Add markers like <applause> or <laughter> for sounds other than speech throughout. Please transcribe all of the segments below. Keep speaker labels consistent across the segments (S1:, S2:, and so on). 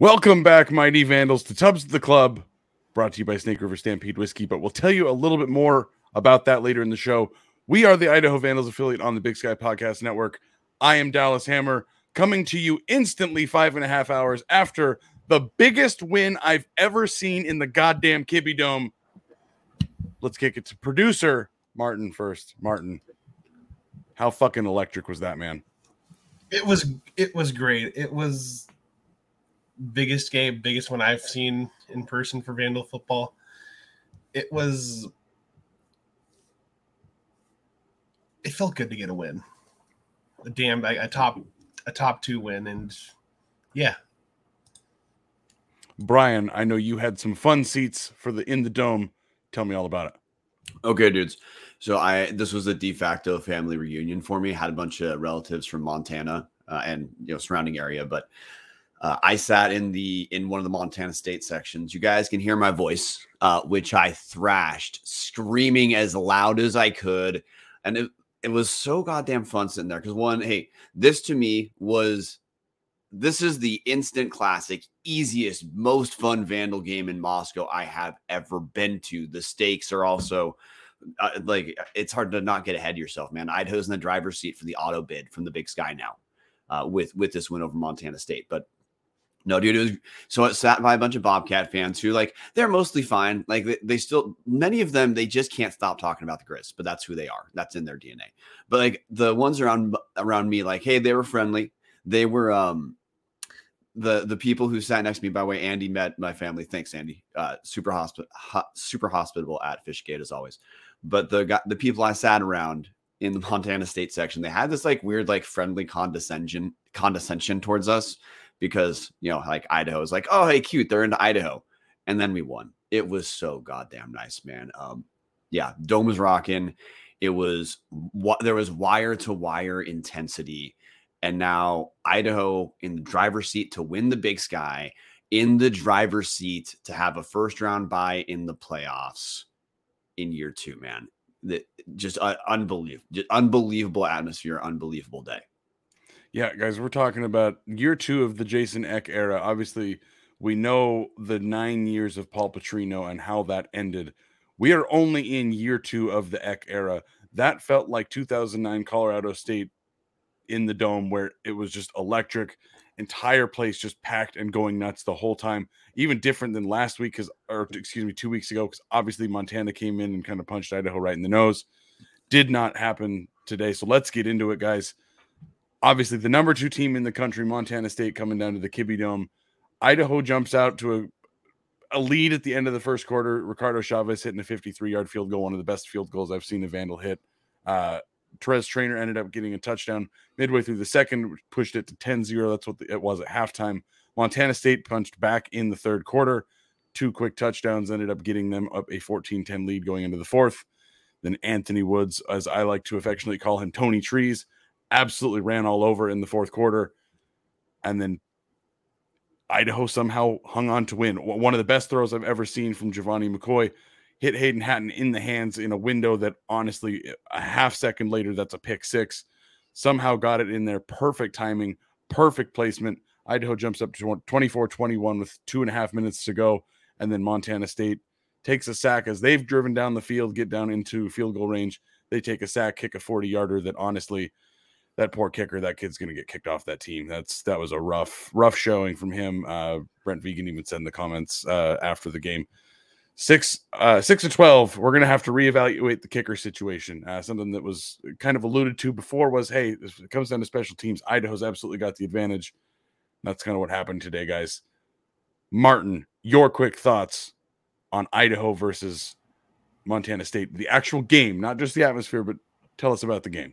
S1: Welcome back, mighty vandals, to Tubs at the Club, brought to you by Snake River Stampede Whiskey. But we'll tell you a little bit more about that later in the show. We are the Idaho Vandals affiliate on the Big Sky Podcast Network. I am Dallas Hammer, coming to you instantly five and a half hours after the biggest win I've ever seen in the goddamn Kibbie Dome. Let's kick it to producer Martin first. Martin, how fucking electric was that, man?
S2: It was it was great. It was biggest game, biggest one I've seen in person for Vandal football. It was it felt good to get a win. A damn a, a top a top two win and yeah.
S1: Brian, I know you had some fun seats for the in the dome. Tell me all about it.
S3: Okay, dudes. So I this was a de facto family reunion for me. Had a bunch of relatives from Montana uh, and you know surrounding area, but uh, I sat in the in one of the Montana State sections. You guys can hear my voice, uh, which I thrashed, screaming as loud as I could, and it it was so goddamn fun sitting there. Because one, hey, this to me was this is the instant classic, easiest, most fun Vandal game in Moscow I have ever been to. The stakes are also uh, like it's hard to not get ahead of yourself, man. Idaho's in the driver's seat for the auto bid from the Big Sky now, uh, with with this win over Montana State. But no, dude, it was so it sat by a bunch of Bobcat fans who like they're mostly fine. Like they, they still many of them they just can't stop talking about the Grizz, but that's who they are. That's in their DNA. But like the ones around around me, like, hey, they were friendly. They were um the the people who sat next to me by the way andy met my family thanks andy uh super hospi- ho- super hospitable at fishgate as always but the guy the people i sat around in the <laughs> montana state section they had this like weird like friendly condescension condescension towards us because you know like idaho is like oh hey cute they're into idaho. And then we won. It was so goddamn nice man. Um yeah dome was rocking. It was what there was wire to wire intensity. And now Idaho in the driver's seat to win the Big Sky, in the driver's seat to have a first round bye in the playoffs in year two. Man, that just uh, unbelievable, just unbelievable atmosphere, unbelievable day.
S1: Yeah, guys, we're talking about year two of the Jason Eck era. Obviously, we know the nine years of Paul Petrino and how that ended. We are only in year two of the Eck era. That felt like 2009 Colorado State in the dome where it was just electric entire place just packed and going nuts the whole time even different than last week because or excuse me two weeks ago because obviously montana came in and kind of punched idaho right in the nose did not happen today so let's get into it guys obviously the number two team in the country montana state coming down to the kibbie dome idaho jumps out to a, a lead at the end of the first quarter ricardo chavez hitting a 53 yard field goal one of the best field goals i've seen a vandal hit uh, Traynor ended up getting a touchdown midway through the second, pushed it to 10 0. That's what it was at halftime. Montana State punched back in the third quarter. Two quick touchdowns ended up getting them up a 14 10 lead going into the fourth. Then Anthony Woods, as I like to affectionately call him, Tony Trees, absolutely ran all over in the fourth quarter. And then Idaho somehow hung on to win. One of the best throws I've ever seen from Gevani McCoy hit Hayden Hatten in the hands in a window that honestly, a half second later, that's a pick six. Somehow got it in there. Perfect timing, perfect placement. Idaho jumps up to 24 21 with two and a half minutes to go. And then Montana State takes a sack as they've driven down the field, get down into field goal range. They take a sack, kick a 40 yarder that honestly, that poor kicker, that kid's going to get kicked off that team. That's that was a rough, rough showing from him. Uh, Brent Vigen even said in the comments uh, after the game six uh six to 12 we're gonna have to reevaluate the kicker situation uh, something that was kind of alluded to before was hey it comes down to special teams idaho's absolutely got the advantage that's kind of what happened today guys martin your quick thoughts on idaho versus montana state the actual game not just the atmosphere but tell us about the game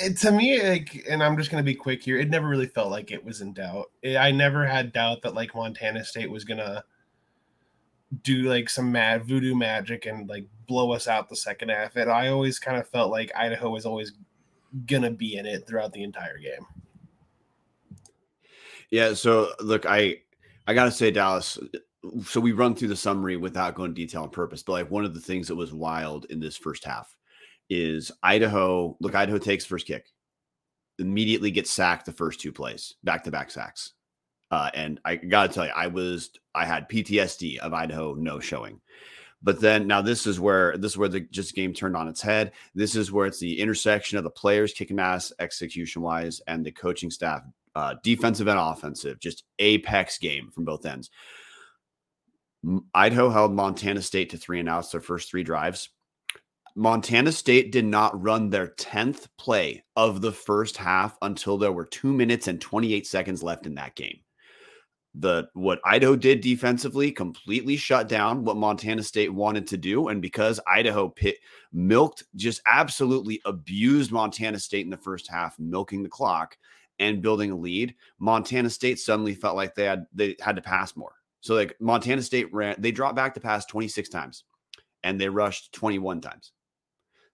S2: it, to me, like, and I'm just gonna be quick here. It never really felt like it was in doubt. It, I never had doubt that like Montana State was gonna do like some mad voodoo magic and like blow us out the second half. And I always kind of felt like Idaho was always gonna be in it throughout the entire game.
S3: Yeah. So look, I I gotta say, Dallas. So we run through the summary without going detail on purpose, but like one of the things that was wild in this first half is Idaho. Look, Idaho takes first kick. immediately gets sacked the first two plays, back to back sacks. Uh, and I got to tell you, I was I had PTSD of Idaho no showing. But then now this is where this is where the just game turned on its head. This is where it's the intersection of the players kicking ass execution wise and the coaching staff, uh, defensive and offensive, just apex game from both ends. Idaho held Montana State to three and outs their first three drives. Montana State did not run their 10th play of the first half until there were two minutes and 28 seconds left in that game. The what Idaho did defensively completely shut down what Montana State wanted to do and because Idaho pit milked just absolutely abused Montana State in the first half milking the clock and building a lead Montana State suddenly felt like they had they had to pass more. So like Montana State ran they dropped back to pass 26 times and they rushed 21 times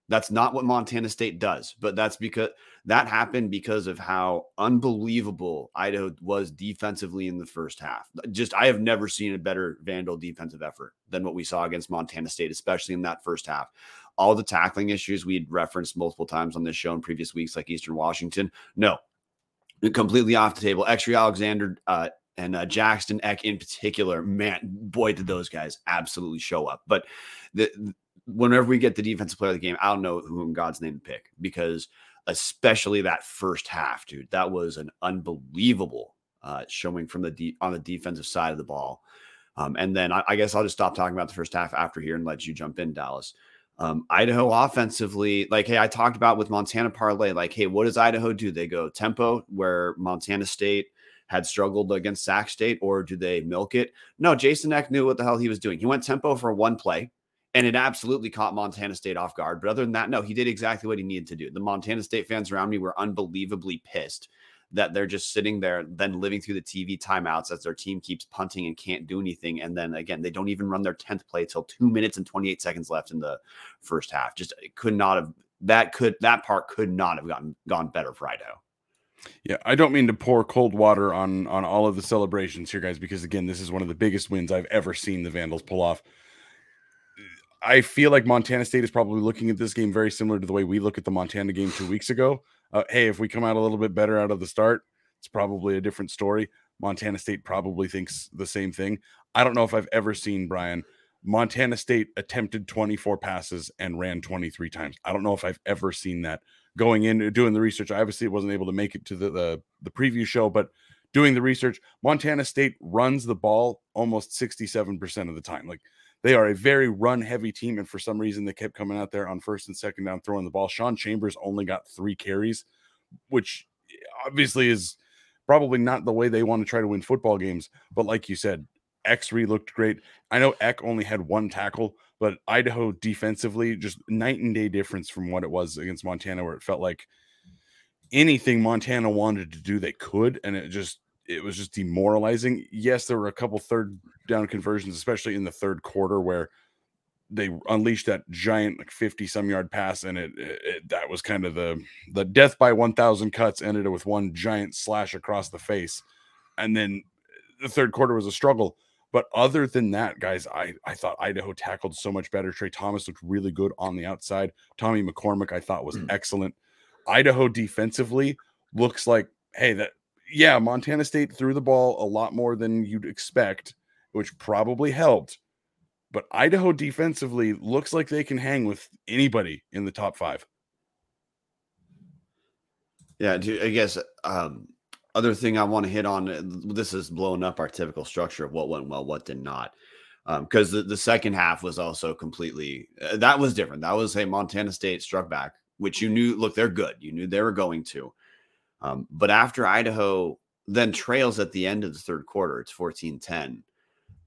S3: that's not what Montana State does, but that's because that happened because of how unbelievable Idaho was defensively in the first half. Just I have never seen a better Vandal defensive effort than what we saw against Montana State, especially in that first half. All the tackling issues we would referenced multiple times on this show in previous weeks, like Eastern Washington, no, completely off the table. Xe'ree Alexander uh, and uh, Jackson Eck in particular, man, boy, did those guys absolutely show up. But the whenever we get the defensive player of the game, I don't know who in God's name to pick because especially that first half, dude, that was an unbelievable uh, showing from the de- on the defensive side of the ball. Um, and then I, I, guess I'll just stop talking about the first half after here and let you jump in, Dallas. Um, Idaho offensively, like, hey, I talked about with Montana parlay, like, hey, what does Idaho do? They go tempo where Montana State had struggled against Sac State, or do they milk it? No, Jason Eck knew what the hell he was doing. He went tempo for one play and it absolutely caught Montana State off guard. But other than that, no, he did exactly what he needed to do. The Montana State fans around me were unbelievably pissed that they're just sitting there, then living through the TV timeouts as their team keeps punting and can't do anything. And then again, they don't even run their 10th play till two minutes and 28 seconds left in the first half. Just it could not have that could that part could not have gotten gone better for Idaho.
S1: Yeah, I don't mean to pour cold water on on all of the celebrations here, guys, because again, this is one of the biggest wins I've ever seen the Vandals pull off. I feel like Montana State is probably looking at this game very similar to the way we look at the Montana game two weeks ago. Uh, hey, if we come out a little bit better out of the start, it's probably a different story. Montana State probably thinks the same thing. I don't know if I've ever seen Brian. Montana State attempted 24 passes and ran 23 times. I don't know if I've ever seen that. Going in doing the research, I obviously wasn't able to make it to the, the the preview show, but doing the research, Montana State runs the ball almost 67% of the time. Like they are a very run heavy team, and for some reason they kept coming out there on first and second down throwing the ball. Sean Chambers only got three carries, which eh, obviously is probably not the way they want to try to win football games. But like you said, Xe'ree looked great. I know Eck only had one tackle, but Idaho defensively just night and day difference from what it was against Montana, where it felt like anything Montana wanted to do, they could, and it just it was just demoralizing. Yes, there were a couple third down conversions, especially in the third quarter, where they unleashed that giant like 50 some yard pass and it, it, it, that was kind of the the death by 1000 cuts ended it with one giant slash across the face. And then the third quarter was a struggle. But other than that guys i i thought idaho tackled so much better. Trey thomas looked really good on the outside. Tommy mccormick i thought was mm. excellent. Idaho defensively looks like hey that yeah, Montana State threw the ball a lot more than you'd expect, which probably helped. But Idaho defensively looks like they can hang with anybody in the top five.
S3: Yeah, I guess um, other thing I want to hit on uh, this is blowing up our typical structure of what went well, what did not. Because um, the, the second half was also completely uh, that was different. That was a Montana State struck back, which you knew. Look, they're good. You knew they were going to. Um, but after Idaho then trails at the end of the third quarter, it's 14 10.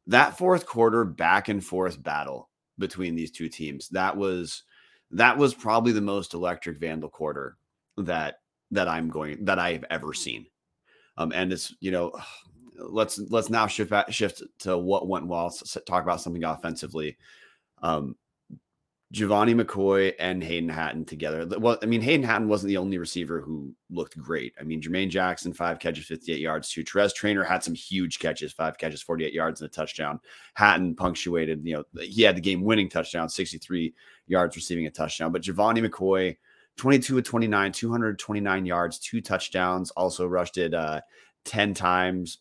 S3: That fourth quarter back and forth battle between these two teams, that was that was probably the most electric vandal quarter that that I'm going that I've ever seen. Um, and it's you know, <sighs> let's let's now shift shift to what went well. Talk about something offensively. Um, Gevani McCoy and Hayden Hatten together. Well, I mean, Hayden Hatten wasn't the only receiver who looked great. I mean, Jermaine Jackson, five catches, 58 yards, two. Terez Traynor had some huge catches, five catches, 48 yards, and a touchdown. Hatten punctuated, you know, he had the game winning touchdown, 63 yards receiving a touchdown. But Gevani McCoy, 22 of 29, 229 yards, two touchdowns, also rushed it uh, 10 times.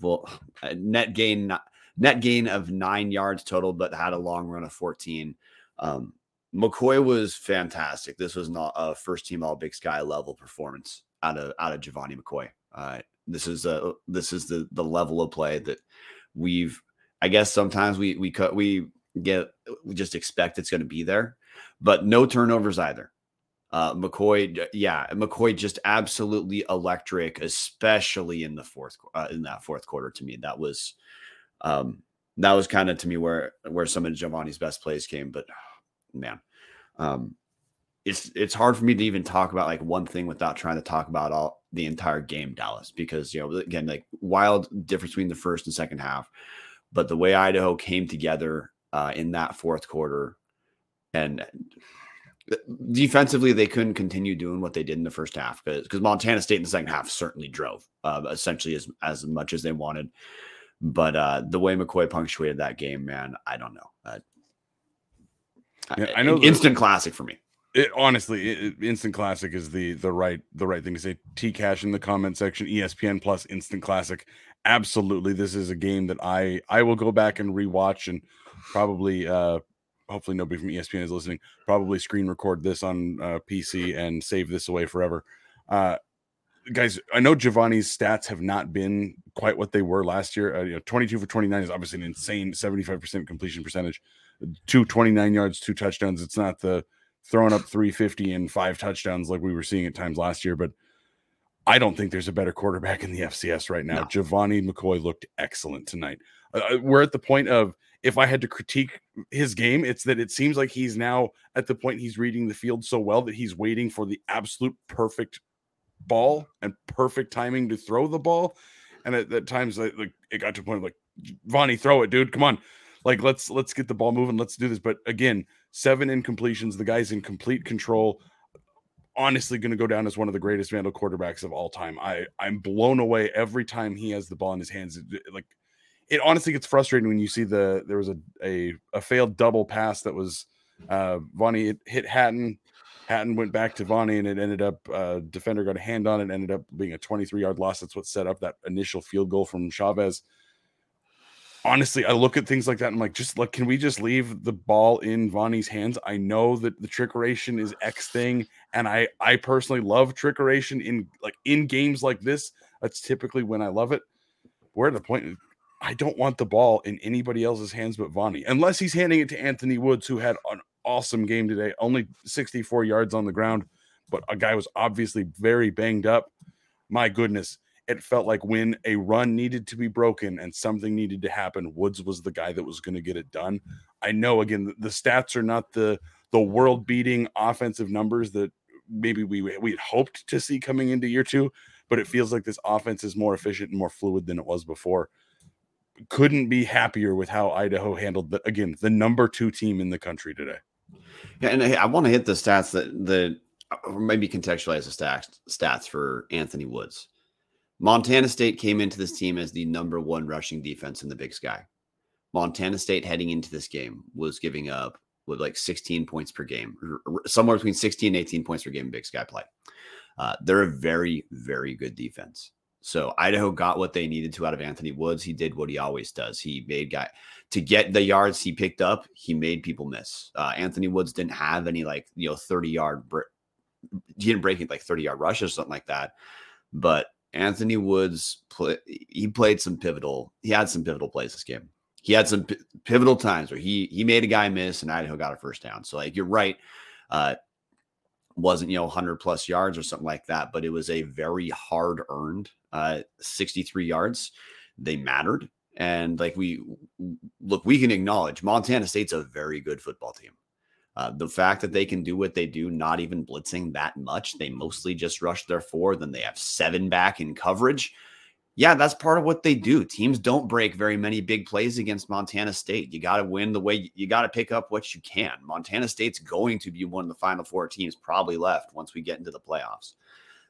S3: Well, <sighs> net gain net gain of nine yards total, but had a long run of 14. Um, McCoy was fantastic. This was not a first team all big sky level performance out of out of Gevani McCoy. Uh, this is a this is the the level of play that we've I guess sometimes we we cut we get we just expect it's going to be there, but no turnovers either. Uh, McCoy, yeah, McCoy just absolutely electric, especially in the fourth uh, in that fourth quarter. To me, that was um, that was kind of to me where where some of Gevani's best plays came. But <sighs> man, um, it's it's hard for me to even talk about like one thing without trying to talk about all the entire game, Dallas, because you know again like wild difference between the first and second half, but the way Idaho came together uh, in that fourth quarter, and uh, defensively they couldn't continue doing what they did in the first half because because Montana State in the second half certainly drove uh, essentially as as much as they wanted. But uh, the way McCoy punctuated that game, man, I don't know. Uh, yeah, I know instant classic for me.
S1: It, honestly, it, instant classic is the the right the right thing to say. T Cash in the comment section, ESPN Plus instant classic. Absolutely, this is a game that I I will go back and rewatch and probably uh hopefully nobody from ESPN is listening. Probably screen record this on uh, PC and save this away forever. Uh, guys, I know Gevani's stats have not been quite what they were last year. Uh, you know, 22 for 29 is obviously an insane 75% completion percentage. 229 yards, two touchdowns. It's not the throwing up 350 and five touchdowns like we were seeing at times last year, but I don't think there's a better quarterback in the FCS right now. No. Gevani McCoy looked excellent tonight. Uh, uh, we're at the point of if I had to critique his game, it's that it seems like he's now at the point he's reading the field so well that he's waiting for the absolute perfect ball and perfect timing to throw the ball. And at, at times, like it got to a point of like, Vonnie, throw it, dude. Come on, like let's let's get the ball moving. Let's do this. But again, seven incompletions. The guy's in complete control. Honestly, going to go down as one of the greatest Vandal quarterbacks of all time. I I'm blown away every time he has the ball in his hands. Like it honestly gets frustrating when you see the there was a a, a failed double pass that was uh Vonnie hit Hatten Hatten went back to Vonnie and it ended up uh, defender got a hand on it, ended up being a 23 yard loss. That's what set up that initial field goal from Chavez. Honestly, I look at things like that. And I'm like, just like, can we just leave the ball in Vonnie's hands? I know that the trickeration is X thing, and I I personally love trickeration in like in games like this. That's typically when I love it. We're at the point I don't want the ball in anybody else's hands but Vonnie, unless he's handing it to Anthony Woods, who had an awesome game today. Only 64 yards on the ground, but a guy was obviously very banged up. My goodness, it felt like when a run needed to be broken and something needed to happen, Woods was the guy that was going to get it done. I know again the, stats are not the the world beating offensive numbers that maybe we we had hoped to see coming into year 2, but it feels like this offense is more efficient and more fluid than it was before. Couldn't be happier with how Idaho handled the again the number 2 team in the country today.
S3: Yeah, and I, want to hit the stats that the maybe contextualize the stats stats for Anthony Woods. Montana State came into this team as the number one rushing defense in the Big Sky. Montana State heading into this game was giving up with like 16 points per game, somewhere between 16 and 18 points per game in Big Sky play. Uh, they're a very, very good defense. So Idaho got what they needed to out of Anthony Woods. He did what he always does. He made guy to get the yards he picked up. He made people miss. Uh, Anthony Woods didn't have any like you know thirty yard. Br- he didn't break it like thirty yard rushes or something like that. But Anthony Woods play, he played some pivotal. He had some pivotal plays this game. He had some p- pivotal times where he he made a guy miss and Idaho got a first down. So like you're right. Uh, wasn't you know 100 plus yards or something like that but it was a very hard earned uh 63 yards they mattered and like we look we can acknowledge montana state's a very good football team uh, the fact that they can do what they do not even blitzing that much they mostly just rush their four then they have seven back in coverage yeah, that's part of what they do. Teams don't break very many big plays against Montana State. You got to win the way you got to pick up what you can. Montana State's going to be one of the final four teams probably left once we get into the playoffs.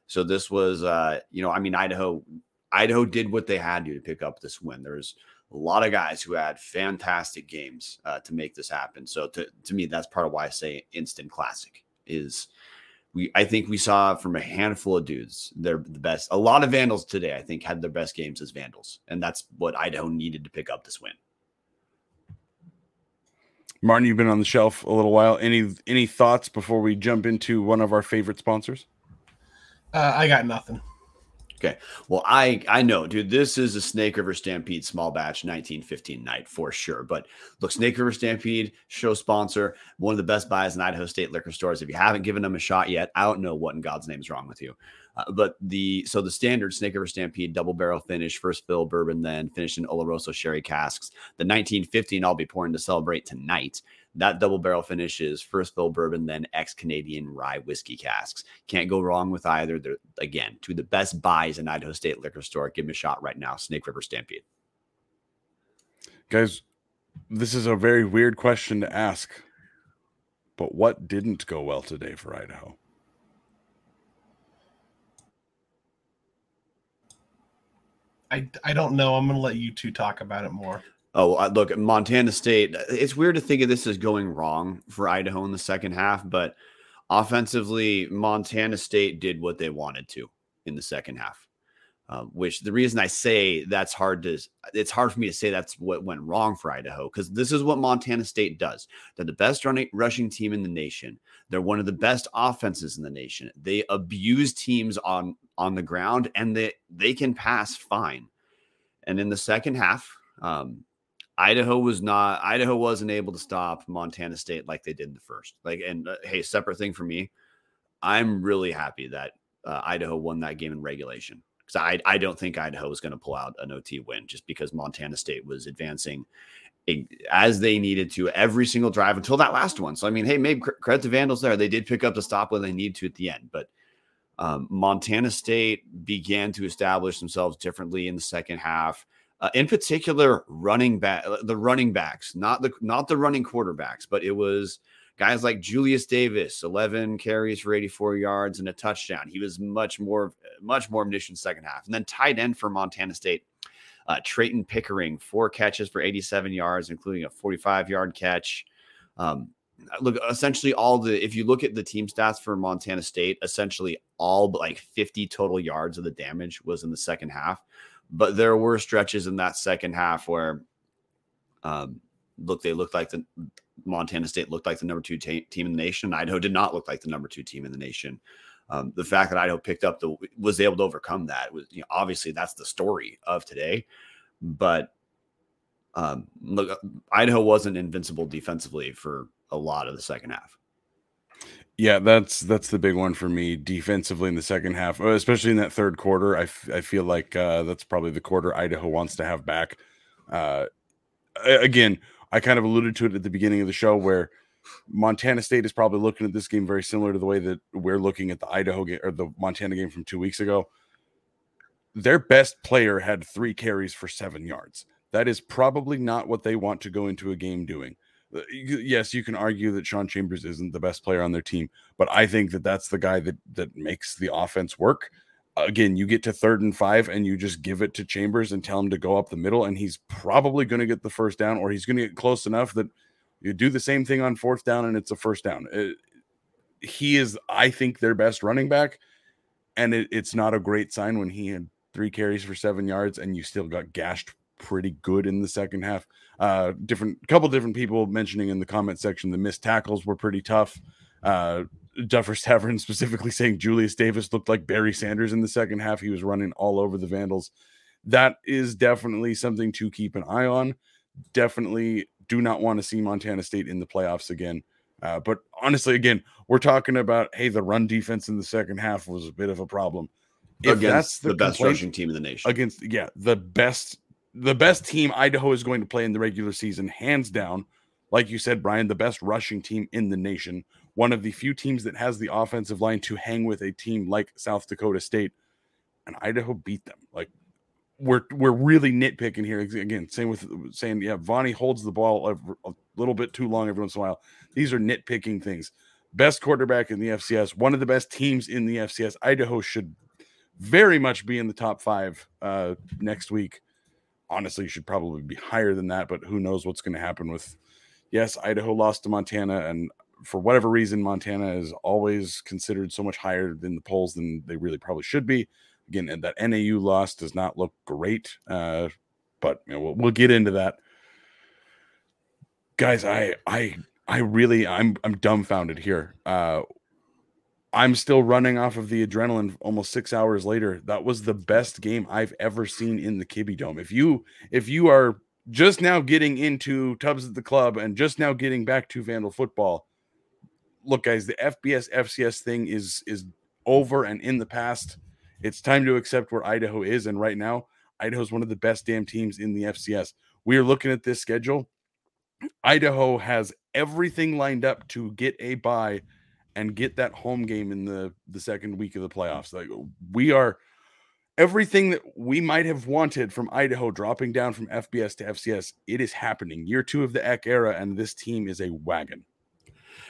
S3: So this was, uh, you know, I mean, Idaho, Idaho did what they had to to pick up this win. There's a lot of guys who had fantastic games uh, to make this happen. So to to me, that's part of why I say instant classic is we I think we saw from a handful of dudes they're the best. A lot of Vandals today I think had their best games as Vandals, and that's what Idaho needed to pick up this win.
S1: Martin, you've been on the shelf a little while. Any any thoughts before we jump into one of our favorite sponsors?
S2: Uh, I got nothing.
S3: Okay. Well, I I know, dude. This is a Snake River Stampede small batch 1915 night for sure. But look, Snake River Stampede show sponsor, one of the best buys in Idaho State liquor stores. If you haven't given them a shot yet, I don't know what in God's name is wrong with you. Uh, but the so the standard Snake River Stampede double barrel finish, first fill bourbon, then finished in Oloroso sherry casks. The 1915 I'll be pouring to celebrate tonight that double barrel finish is first fill bourbon, then ex Canadian rye whiskey casks. Can't go wrong with either. They're, again, two of the best buys in Idaho State liquor store. Give me a shot right now. Snake River Stampede.
S1: Guys, this is a very weird question to ask, but what didn't go well today for Idaho?
S2: I, I don't know. I'm going to let you two talk about it more.
S3: Oh, look, Montana State. It's weird to think of this as going wrong for Idaho in the second half, but offensively, Montana State did what they wanted to in the second half. Uh, which the reason I say that's hard to, it's hard for me to say that's what went wrong for Idaho because this is what Montana State does. They're the best running rushing team in the nation. They're one of the best offenses in the nation. They abuse teams on on the ground and they they can pass fine. And in the second half, um, Idaho was not Idaho wasn't able to stop Montana State like they did in the first. Like and uh, hey, separate thing for me. I'm really happy that uh, Idaho won that game in regulation because I I don't think Idaho was going to pull out an OT win just because Montana State was advancing as they needed to every single drive until that last one. So I mean, hey, maybe credit to Vandals there. They did pick up the stop when they needed to at the end, but um, Montana State began to establish themselves differently in the second half uh, in particular running back uh, the running backs not the not the running quarterbacks but it was guys like Julius Davis 11 carries for 84 yards and a touchdown. He was much more much more omniscient second half. And then tight end for Montana State uh, Trayton Pickering four catches for 87 yards including a 45 yard catch. Um, look essentially all the if you look at the team stats for Montana State essentially all but like 50 total yards of the damage was in the second half but there were stretches in that second half where, um, look, they looked like the Montana State looked like the number two t- team in the nation. Idaho did not look like the number two team in the nation. Um, the fact that Idaho picked up the was able to overcome that was you know, obviously that's the story of today. But um, look, Idaho wasn't invincible defensively for a lot of the second half.
S1: Yeah, that's that's the big one for me defensively in the second half, uh, especially in that third quarter. I, f- I feel like uh, that's probably the quarter Idaho wants to have back. Uh, again, I kind of alluded to it at the beginning of the show where Montana State is probably looking at this game very similar to the way that we're looking at the Idaho game or the Montana game from two weeks ago. Their best player had three carries for seven yards. That is probably not what they want to go into a game doing. Uh, yes, you can argue that Sean Chambers isn't the best player on their team, but I think that that's the guy that that makes the offense work. Again, you get to third and five, and you just give it to Chambers and tell him to go up the middle, and he's probably going to get the first down, or he's going to get close enough that you do the same thing on fourth down, and it's a first down. It, uh, he is, I think, their best running back, and it, it's not a great sign when he had three carries for seven yards, and you still got gashed pretty good in the second half. Uh, different couple different people mentioning in the comment section the missed tackles were pretty tough. Uh, Duffer's Tavern <laughs> specifically saying Julius Davis looked like Barry Sanders in the second half. He was running all over the Vandals. That is definitely something to keep an eye on. Definitely do not want to see Montana State in the playoffs again. Uh, but honestly, again, we're talking about hey, the run defense in the second half was a bit of a problem.
S3: If against that's the, the best rushing team in the nation,
S1: against yeah, the best the best team Idaho is going to play in the regular season, hands down. Like you said, Brian, the best rushing team in the nation. One of the few teams that has the offensive line to hang with a team like South Dakota State, and Idaho beat them. Like we're we're really nitpicking here again. Same with saying, yeah, Vonnie holds the ball a, a little bit too long every once in a while. These are nitpicking things. Best quarterback in the FCS, one of the best teams in the FCS. Idaho should very much be in the top five uh, next week honestly should probably be higher than that, but who knows what's going to happen with. Yes, Idaho lost to Montana, and for whatever reason, Montana is always considered so much higher than the polls than they really probably should be. Again, and that NAU loss does not look great, uh, but you know, we'll, we'll get into that. Guys, I I I really I'm I'm dumbfounded here. Uh, I'm still running off of the adrenaline almost six hours later. That was the best game I've ever seen in the Kibbie Dome. If you if you are just now getting into Tubs at the Club and just now getting back to Vandal football, look, guys, the FBS FCS thing is is over and in the past. It's time to accept where Idaho is, and right now, Idaho is one of the best damn teams in the FCS. We are looking at this schedule. Idaho has everything lined up to get a bye and get that home game in the the second week of the mm. playoffs. Like we are everything that we might have wanted from Idaho dropping down from FBS to FCS, it is happening. Year 2 of the Eck era and this team is a wagon.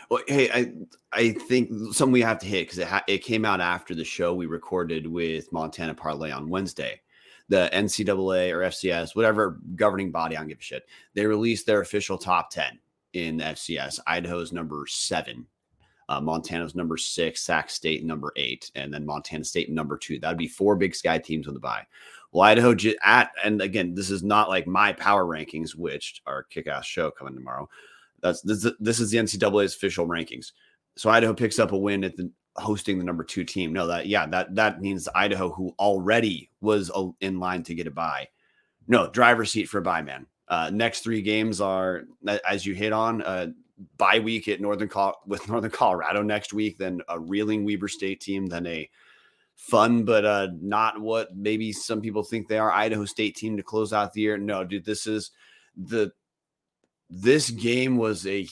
S3: Well, hey, I I think something we have to hit because it ha- it came out after the show we recorded with Montana Parlay on Wednesday. The NCAA or FCS, whatever governing body, I don't give a shit. They released their official top ten in the FCS. Idaho's number seven uh, Montana's number six, Sac State number eight, and then Montana State number two. That'd be four Big Sky teams on the bye. Well, Idaho at and again, this is not like my power rankings, which are kick-ass show coming tomorrow. That's this, this is the NCAA's official rankings. So Idaho picks up a win at the hosting the number two team. No, that yeah, that that means Idaho, who already was in line to get a bye, no driver's seat for a bye, man. Uh, next three games are as you hit on uh, bye week at Northern Col- with <laughs> Northern Colorado next week, then a reeling Weber State team, then a fun but uh not what maybe some people think they are Idaho State team to close out the year. No, dude, this is the this game was a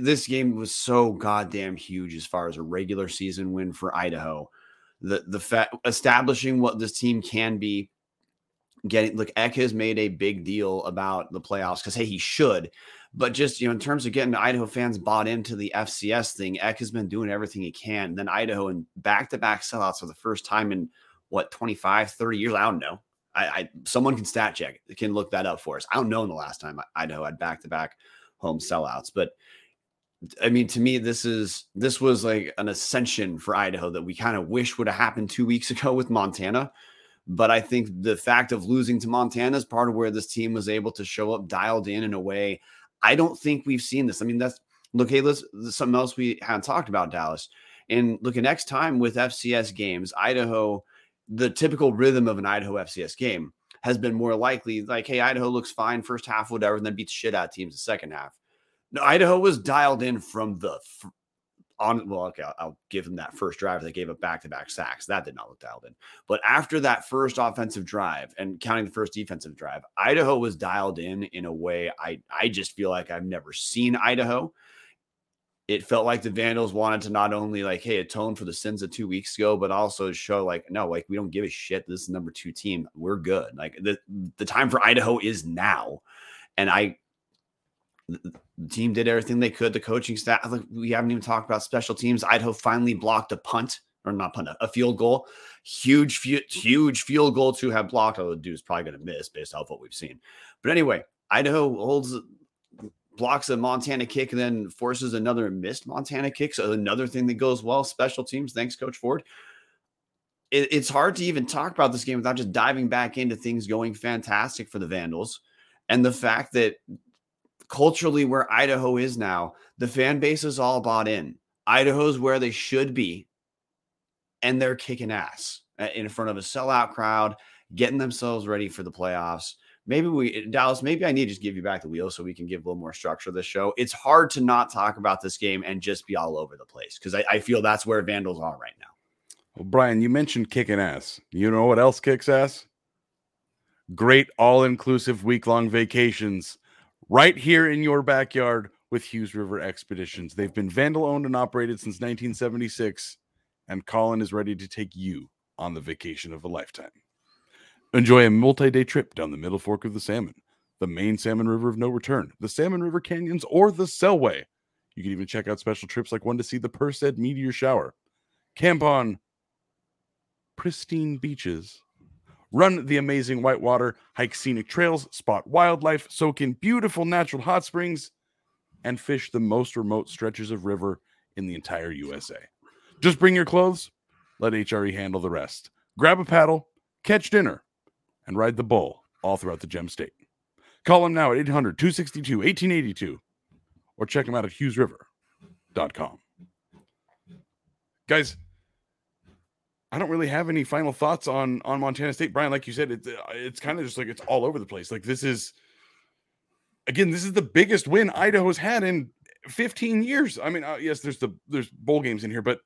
S3: this game was so goddamn huge as far as a regular season win for Idaho. The the fact establishing what this team can be getting look Eck has made a big deal about the playoffs because hey he should but just, you know, in terms of getting Idaho fans bought into the FCS thing, Eck has been doing everything he can. Then Idaho and back to back sellouts for the first time in what, 25, 30 years? I don't know. I, I someone can stat check, can look that up for us. I don't know in the last time Idaho had back to back home sellouts, but I mean, to me, this is this was like an ascension for Idaho that we kind of wish would have happened two weeks <laughs> ago with Montana. But I think the fact of losing to Montana is part of where this team was able to show up dialed in in a way I don't think we've seen this. I mean, that's look, hey, let's something else we haven't talked about, Dallas. And look, at next time with FCS games, Idaho, the typical rhythm of an Idaho FCS game has been more likely like, hey, Idaho looks fine first half, whatever, and then beats shit out teams the second half. No, Idaho was dialed in from the on well, okay, I'll, I'll, give them that first drive. They gave up back to back sacks. That did not look dialed in. But after that first offensive drive and counting the first defensive drive, Idaho was dialed in in a way I I just feel like I've never seen Idaho. It felt like the Vandals wanted to not only like, hey, atone for the sins of two weeks ago, but also show like, no, like we don't give a shit. This is number two team. We're good. Like the the time for Idaho is now. And I the team did everything they could. The coaching staff, like, we haven't even talked about special teams. Idaho finally blocked a punt or not punt, a field goal. Huge, huge field goal to have blocked. Although the dude's probably going to miss based off what we've seen. But anyway, Idaho holds blocks a Montana kick and then forces another missed Montana kick. So another thing that goes well. Special teams. Thanks, Coach Ford. It, it's hard to even talk about this game without just diving back into things going fantastic for the Vandals and the fact that culturally where Idaho is now, the fan base is all bought in. Idaho's where they should be, and they're kicking ass uh, in front of a sellout crowd, getting themselves ready for the playoffs. Maybe we, Dallas, maybe I need to just give you back the wheel so we can give a little more structure to the show. It's hard to not talk about this game and just be all over the place because I, I feel that's where Vandals are right now.
S1: Well, Brian, you mentioned kicking ass. You know what else kicks ass? Great all inclusive week long vacations right here in your backyard with Hughes River Expeditions. They've been Vandal owned and operated since 1976, and Colin is ready to take you on the vacation of a lifetime. Enjoy a multi day trip down the middle fork of the Salmon, the main Salmon River of no return, the Salmon River Canyons, or the Selway. You can even check out special trips like one to see the Perseid meteor shower. Camp on pristine beaches Run the amazing whitewater, hike scenic trails, spot wildlife, soak in beautiful natural hot springs, and fish the most remote stretches of river in the entire USA. Just bring your clothes, let HRE handle the rest. Grab a paddle, catch dinner, and ride the bull all throughout the gem state. Call them now at 800 262 1882 or check them out at hughesriver.com. Guys, I don't really have any final thoughts on on Montana State. Brian, like you said, it's it's kind of just like it's all over the place. Like this is again, this is the biggest win Idaho's had in 15 years. I mean, uh, yes, there's the there's bowl games in here, but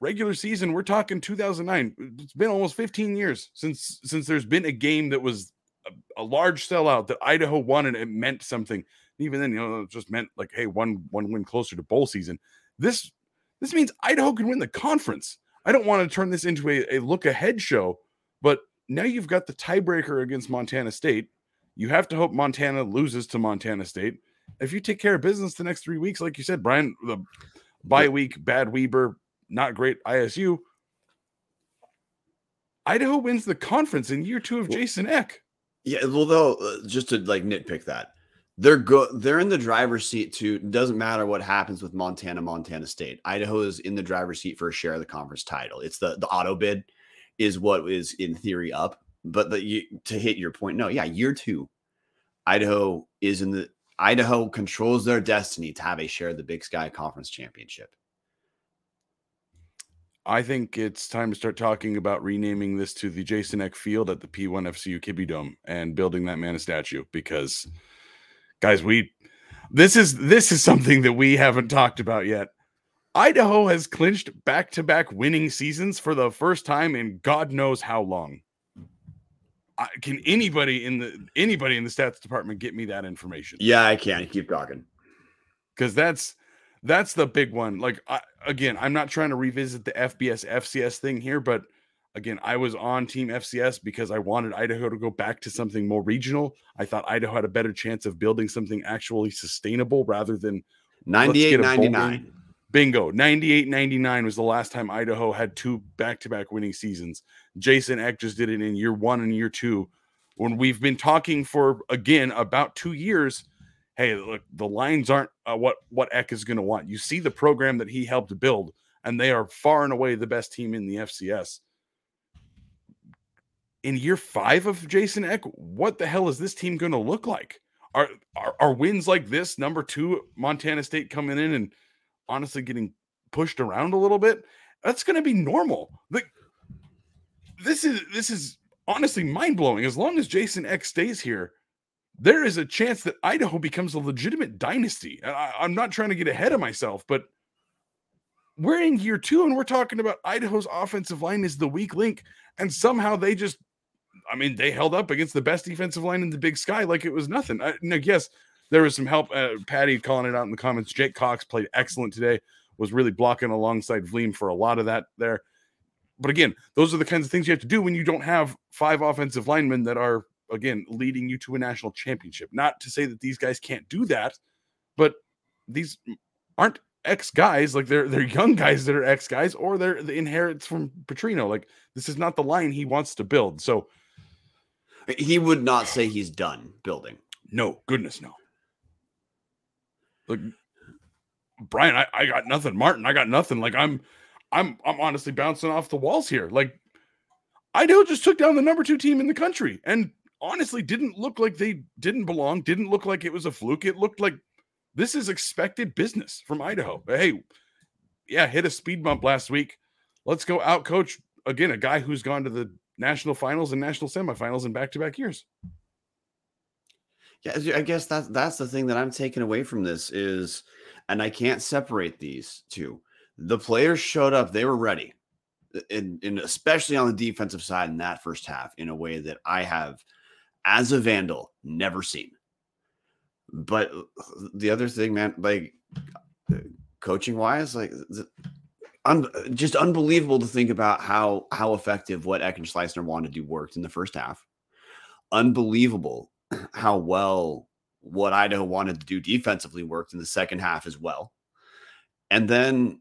S1: regular season, we're talking 2009. It's been almost 15 years since since there's been a game that was a, a large sellout that Idaho won and it meant something. Even then, you know, it just meant like, hey, one one win closer to bowl season. This this means Idaho can win the conference. I don't want to turn this into a, a look ahead show, but now you've got the tiebreaker against Montana State. You have to hope Montana loses to Montana State. If you take care of business the next three weeks, like you said, Brian, the bye week, bad Weber, not great ISU. Idaho wins the conference in year two of Jason Eck.
S3: Yeah, well, though, uh, just to like nitpick that, they're go they're in the driver's seat too. Doesn't matter what happens with Montana, Montana State. Idaho is in the driver's seat for a share of the conference title. It's the the auto bid is what is in theory up. But the you, to hit your point, no, yeah, year two, Idaho is in the Idaho controls their destiny to have a share of the Big Sky Conference Championship.
S1: I think it's time to start talking about renaming this to the Jason Eck Field at the P1 FCU Kibbie Dome and building that man a statue because guys, we this is this is something that we haven't talked about yet. Idaho has clinched back-to-back winning seasons for the first time in God knows how long. can anybody in the anybody in the stats department get me that information?
S3: Yeah, I can. Keep talking.
S1: Because that's that's the big one. Like I, again, I'm not trying to revisit the FBS FCS thing here, but again, I was on Team FCS because I wanted Idaho to go back to something more regional. I thought Idaho had a better chance of building something actually sustainable rather than
S3: 98 99.
S1: Bingo. 98 99 was the last time Idaho had two back to back winning seasons. Jason Eck just did it in year one and year two. When we've been talking for, again, about two years hey, look, the lines aren't uh, what what Eck is going to want. You see the program that he helped build, and they are far and away the best team in the FCS. In year five of Jason Eck, what the hell is this team going to look like? Are, are are wins like this, number two, Montana State coming in and honestly getting pushed around a little bit? That's going to be normal. Like this is this is honestly mind blowing. As long as Jason Eck stays here, there is a chance that Idaho becomes a legitimate dynasty. I, I'm not trying to get ahead of myself, but we're in year two and we're talking about Idaho's offensive line is the weak link. And somehow they just, I mean, they held up against the best defensive line in the big sky like it was nothing. I, I guess there was some help. Uh, Patty calling it out in the comments. Jake Cox played excellent today, was really blocking alongside Vleem for a lot of that there. But again, those are the kinds of things you have to do when you don't have five offensive linemen that are again leading you to a national championship. Not to say that these guys can't do that, but these aren't ex guys like they're they're young guys that are ex guys or they're the inherits from Petrino. Like this is not the line he wants to build. So
S3: he would not say he's done building.
S1: No, goodness no. Like Brian, I, I got nothing. Martin, I got nothing. Like I'm I'm I'm honestly bouncing off the walls here. Like Idaho just took down the number two team in the country. And honestly didn't look like they didn't belong, didn't look like it was a fluke. It looked like this is expected business from Idaho. Hey, yeah, hit a speed bump last week. Let's go out coach again a guy who's gone to the national finals and national semifinals in back to back years.
S3: Yeah, I guess that's that's the thing that I'm taking away from this is, and I can't separate these two. The players showed up; they were ready, and, and especially on the defensive side in that first half, in a way that I have as a Vandal, never seen. But the other thing, man, like coaching wise, like un, just unbelievable to think about how how effective what Eckenschleissner wanted to do worked in the first half. Unbelievable how well what Idaho wanted to do defensively worked in the second half as well. And then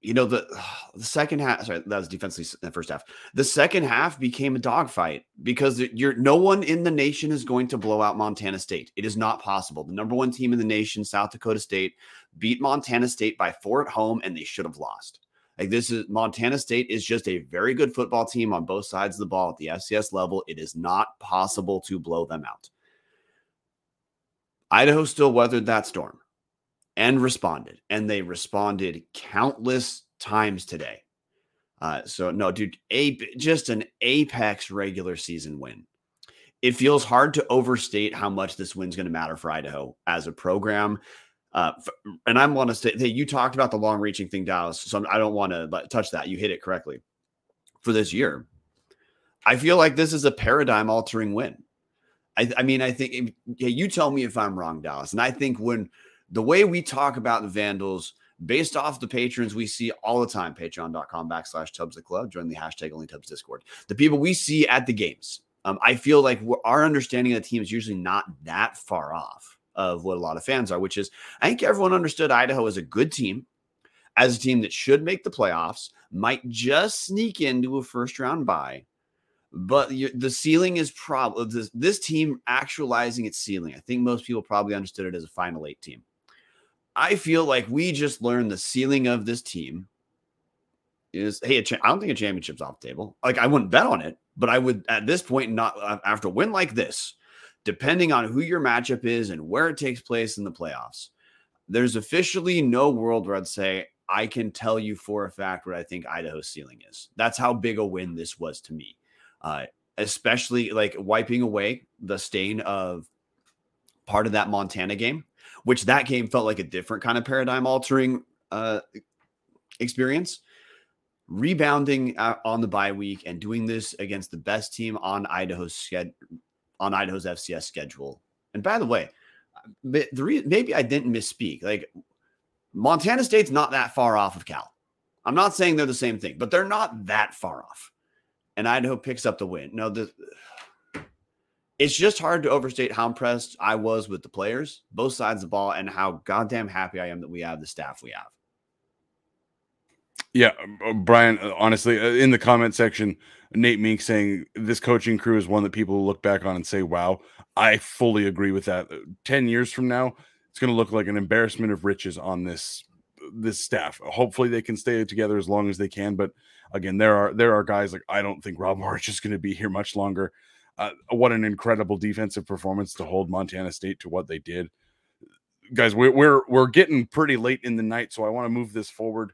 S3: you know the <sighs> the second half sorry that was defensively the first half the second half became a dogfight because you're no one in the nation is going to blow out montana state it is not possible the number one team in the nation south dakota state beat montana state by four at home and they should have lost like this is montana state is just a very good football team on both sides of the ball at the fcs level it is not possible to blow them out idaho still weathered that storm and responded. And they responded countless times today. Uh, so no, dude, a just an apex regular season win. It feels hard to overstate how much this win's going to matter for Idaho as a program. Uh, and I want to say, hey, you talked about the long reaching thing, Dallas. So I don't want to touch that. You hit it correctly for this year. I feel like this is a paradigm altering win. I, I mean, I think, you tell me if I'm wrong, Dallas. And I think when the way we talk about the Vandals based off the patrons we see all the time, patreon.com backslash Tubs the Club, join the hashtag only Tubs Discord. The people we see at the games. Um, I feel like our understanding of the team is usually not that far off of what a lot of fans are, which is I think everyone understood Idaho as a good team, as a team that should make the playoffs, might just sneak into a first round bye. But the ceiling is probably this, this team actualizing its ceiling. I think most people probably understood it as a final eight team. I feel like we just learned the ceiling of this team is hey, cha- I don't think a championship's off the table. Like I wouldn't bet on it, but I would at this point not uh, after a win like this, depending on who your matchup is and where it takes place in the playoffs. There's officially no world where I'd say I can tell you for a fact what I think Idaho's ceiling is. That's how big a win this was to me. Uh, especially like wiping away the stain of part of that Montana game which that game felt like a different kind of paradigm altering uh, experience. Rebounding on the bye week and doing this against the best team on Idaho's sched- on Idaho's FCS schedule. And by the way, uh, the re- maybe I didn't misspeak. Like Montana State's not that far off of Cal. I'm not saying they're the same thing, but they're not that far off. And Idaho picks up the win. No, the it's just hard to overstate how impressed I was with the players, both sides of the ball, and how goddamn happy I am that we have the staff we have.
S1: Yeah, uh, Brian, uh, honestly, uh, in the comment section, Nate Mink saying this coaching crew is one that people look back on and say, wow, I fully agree with that. 10 years from now, it's going to look like an embarrassment of riches on this this staff. Hopefully they can stay together as long as they can, but again, there are there are guys like I don't think Rob March is going to be here much longer. Uh, what an incredible defensive performance to hold Montana State to what they did. Guys, we're we're we're getting pretty late in the night, so I want to move this forward.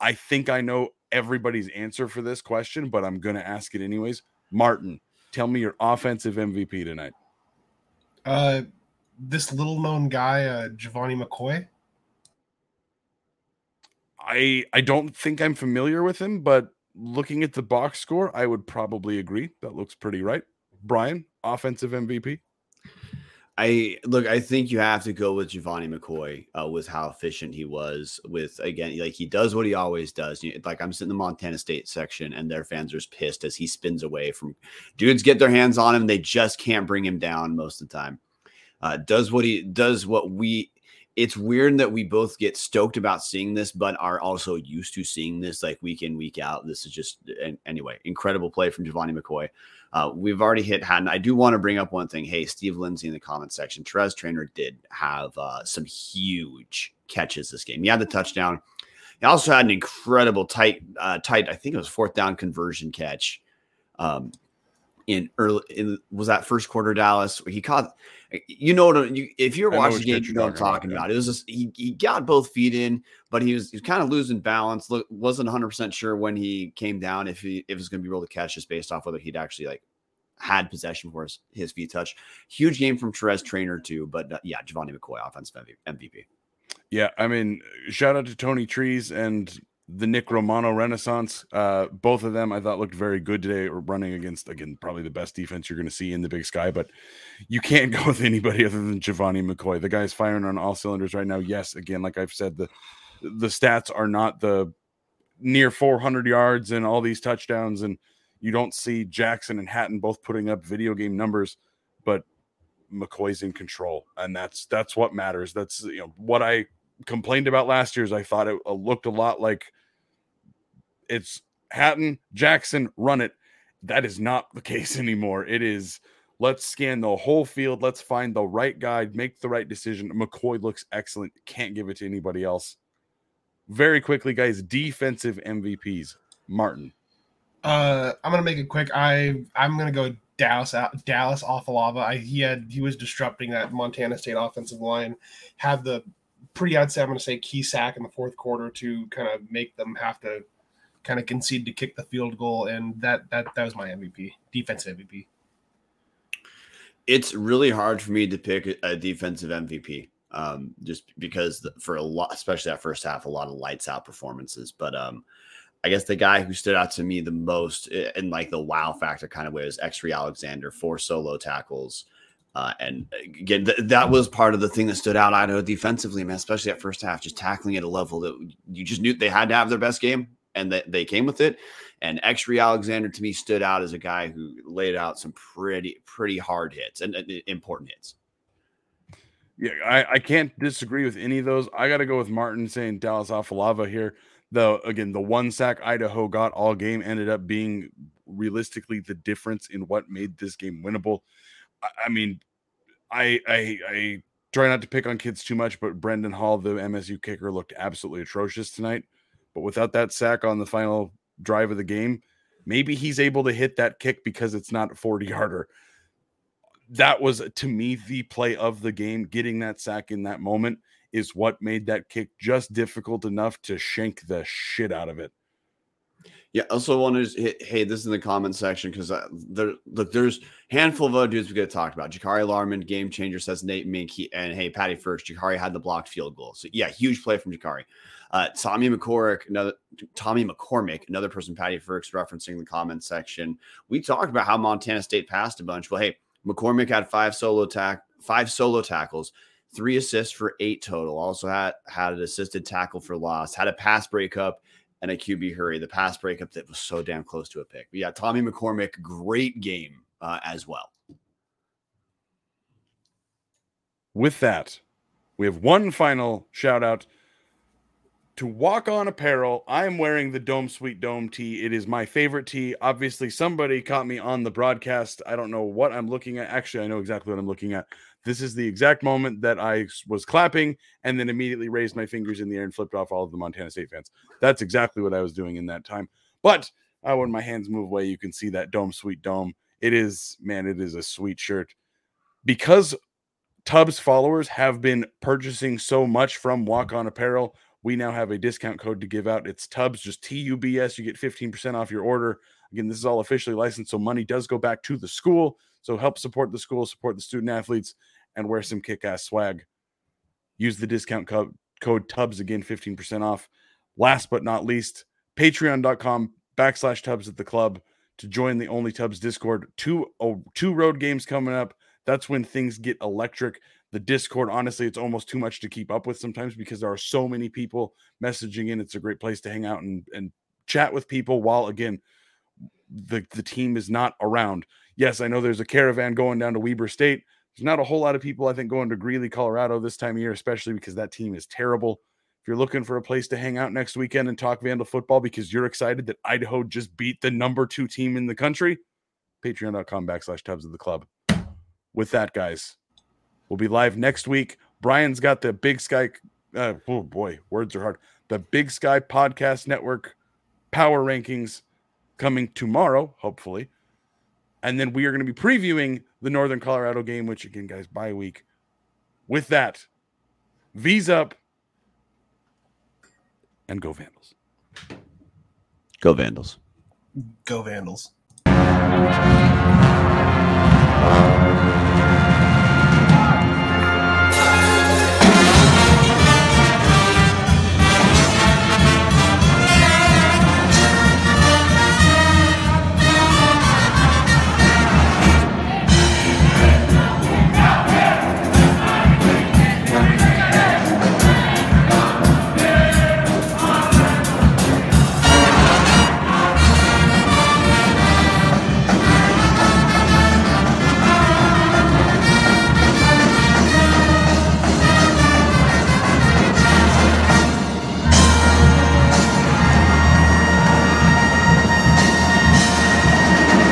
S1: I think I know everybody's answer for this question, but I'm going to ask it anyways. Martin, tell me your offensive MVP tonight.
S2: Uh, this little known guy, uh, Gevani McCoy.
S1: I I don't think I'm familiar with him, but looking at the box score, I would probably agree. That looks pretty right. Brian, offensive MVP?
S3: I look, I think you have to go with Gevani McCoy uh, with how efficient he was. With again, like he does what he always does. Like I'm sitting in the Montana State section, and their fans are pissed as he spins away from dudes. Get their hands on him, they just can't bring him down most of the time. Uh, does what he does, what we it's weird that we both get stoked about seeing this, but are also used to seeing this like week in, week out. This is just anyway, incredible play from Gevani McCoy. Uh, we've already hit Hatten. I do want to bring up one thing. Hey, Steve Lindsay in the comment section. Terez Traynor did have uh, some huge catches this game. He had the touchdown. He also had an incredible tight, uh, tight. I think it was fourth down conversion catch. Um, in early, in, was that first quarter Dallas? He caught you know what you, if you're watching the game, you know what I'm talking about. about. It was just he, he got both feet in, but he was he was kind of losing balance. Look, wasn't 100 percent sure when he came down if he if it was going to be able to catch just based off whether he'd actually like had possession for his, his feet touch. Huge game from Terez Traynor too, but uh, yeah, Gevani McCoy offensive MVP.
S1: Yeah, I mean, shout out to Tony Trees and the Nick Romano Renaissance. Uh, both of them I thought looked very good today, or running against again probably the best defense you're going to see in the Big Sky. But you can't <laughs> go with anybody other than Gevani McCoy. The guy's firing on all cylinders right now. Yes, again, like I've said, the the stats are not the near 400 yards and all these touchdowns, and you don't see Jackson and Hatten both putting up video game numbers, but McCoy's in control, and that's that's what matters. That's you know what I complained about last year's. I thought it looked a lot like it's Hatten, Jackson, run it. That is not the <laughs> case anymore. It is let's scan the whole field. Let's find the right guy, make the right decision. McCoy looks excellent. Can't give it to anybody else. Very quickly, guys, defensive MVPs. Martin.
S2: Uh, I'm gonna make it quick. I I'm gonna go Dallas out Dallas Afalava. I he had he was disrupting that Montana State offensive line. Had the pretty I'd say I'm gonna say key sack in the fourth quarter to kind of make them have to kind of concede to kick the field goal, and that that that was my MVP, defensive MVP.
S3: It's really hard for me to pick a defensive MVP, um, just because for a lot, especially that first half, a lot of lights out performances. But um, I guess the guy who stood out to me the most in like the wow factor kind of way was Xe'ree Alexander, four solo tackles. Uh, and again, th- that was part of the thing that stood out Idaho defensively, man, especially that first half, just tackling at a level that you just knew they had to have their best game and that they came with it. And Xe'ree Alexander to me stood out as a guy who laid out some pretty, pretty hard hits and, and important hits.
S1: Yeah, I, I can't disagree with any of those. I got to go with Martin saying Dallas Afalava here. The again, the one sack Idaho got all game ended up being realistically the difference in what made this game winnable. I, I mean, I, I I try not to pick on kids too much, but Brendan Hall, the MSU kicker, looked absolutely atrocious tonight. But without that sack on the final drive of the game, maybe he's able to hit that kick because it's not a 40 yarder. That was to me the play of the game. Getting that sack in that moment is what made that kick just difficult enough to shank the shit out of it.
S3: Yeah. Also, want to hit, hey, this is in the comment section because uh, there, look, there's handful of other dudes we got to talk about. Jakari Larman, game changer, says Nate Mink, he, and hey, Patty first. Jakari had the blocked field goal, so yeah, huge play from Jakari. Uh, Tommy McCormick, another Tommy McCormick, another person Patty Frerks referencing the comment section. We talked about how Montana State passed a bunch. Well, hey, McCormick had five solo tack, five solo tackles, three assists for eight total. Also had had an assisted tackle for loss, had a pass breakup and a QB hurry. The pass breakup that was so damn close to a pick. But yeah, Tommy McCormick, great game uh, as well.
S1: With that, we have one final shout out to walk on apparel. I am wearing the Dome Sweet Dome tee. It is my favorite tee. Obviously, somebody caught me on the broadcast. I don't know what I'm looking at. Actually, I know exactly what I'm looking at. This is the exact moment that I was clapping and then immediately raised my fingers in the air and flipped off all of the Montana State fans. That's exactly what I was doing in that time. But uh, when my hands move away, you can see that Dome Sweet Dome. It is, man, it is a sweet shirt. Because Tubs followers have been purchasing so much from Walk On Apparel, we now have a discount code to give out. It's Tubs, just T U B S. You get 15% off your order. Again, this is all officially licensed, so money does go back to the school. So help support the school, support the student athletes, and wear some kick ass swag. Use the discount co- code Tubs again, 15% off. Last but not least, patreon.com backslash Tubs at the club to join the Only Tubs Discord. Two, oh, two road games coming up. That's when things get electric. The Discord, honestly, it's almost too much to keep up with sometimes because there are so many people messaging in. It's a great place to hang out and, and chat with people while, again, the, the team is not around. Yes, I know there's a caravan going down to Weber State. There's not a whole lot of people, I think, going to Greeley, Colorado this time of year, especially because that team is terrible. If you're looking for a place to hang out next weekend and talk Vandal football because you're excited that Idaho just beat the number two team in the country, patreon.com backslash Tubs of the club. With that, guys, we'll be live next week. Brian's got the Big Sky. Uh, oh boy, words are hard. The Big Sky Podcast Network power rankings coming tomorrow, hopefully. And then we are going to be previewing the Northern Colorado game, which again, guys, bye week. With that, V's up and go Vandals.
S3: Go Vandals.
S2: Go Vandals.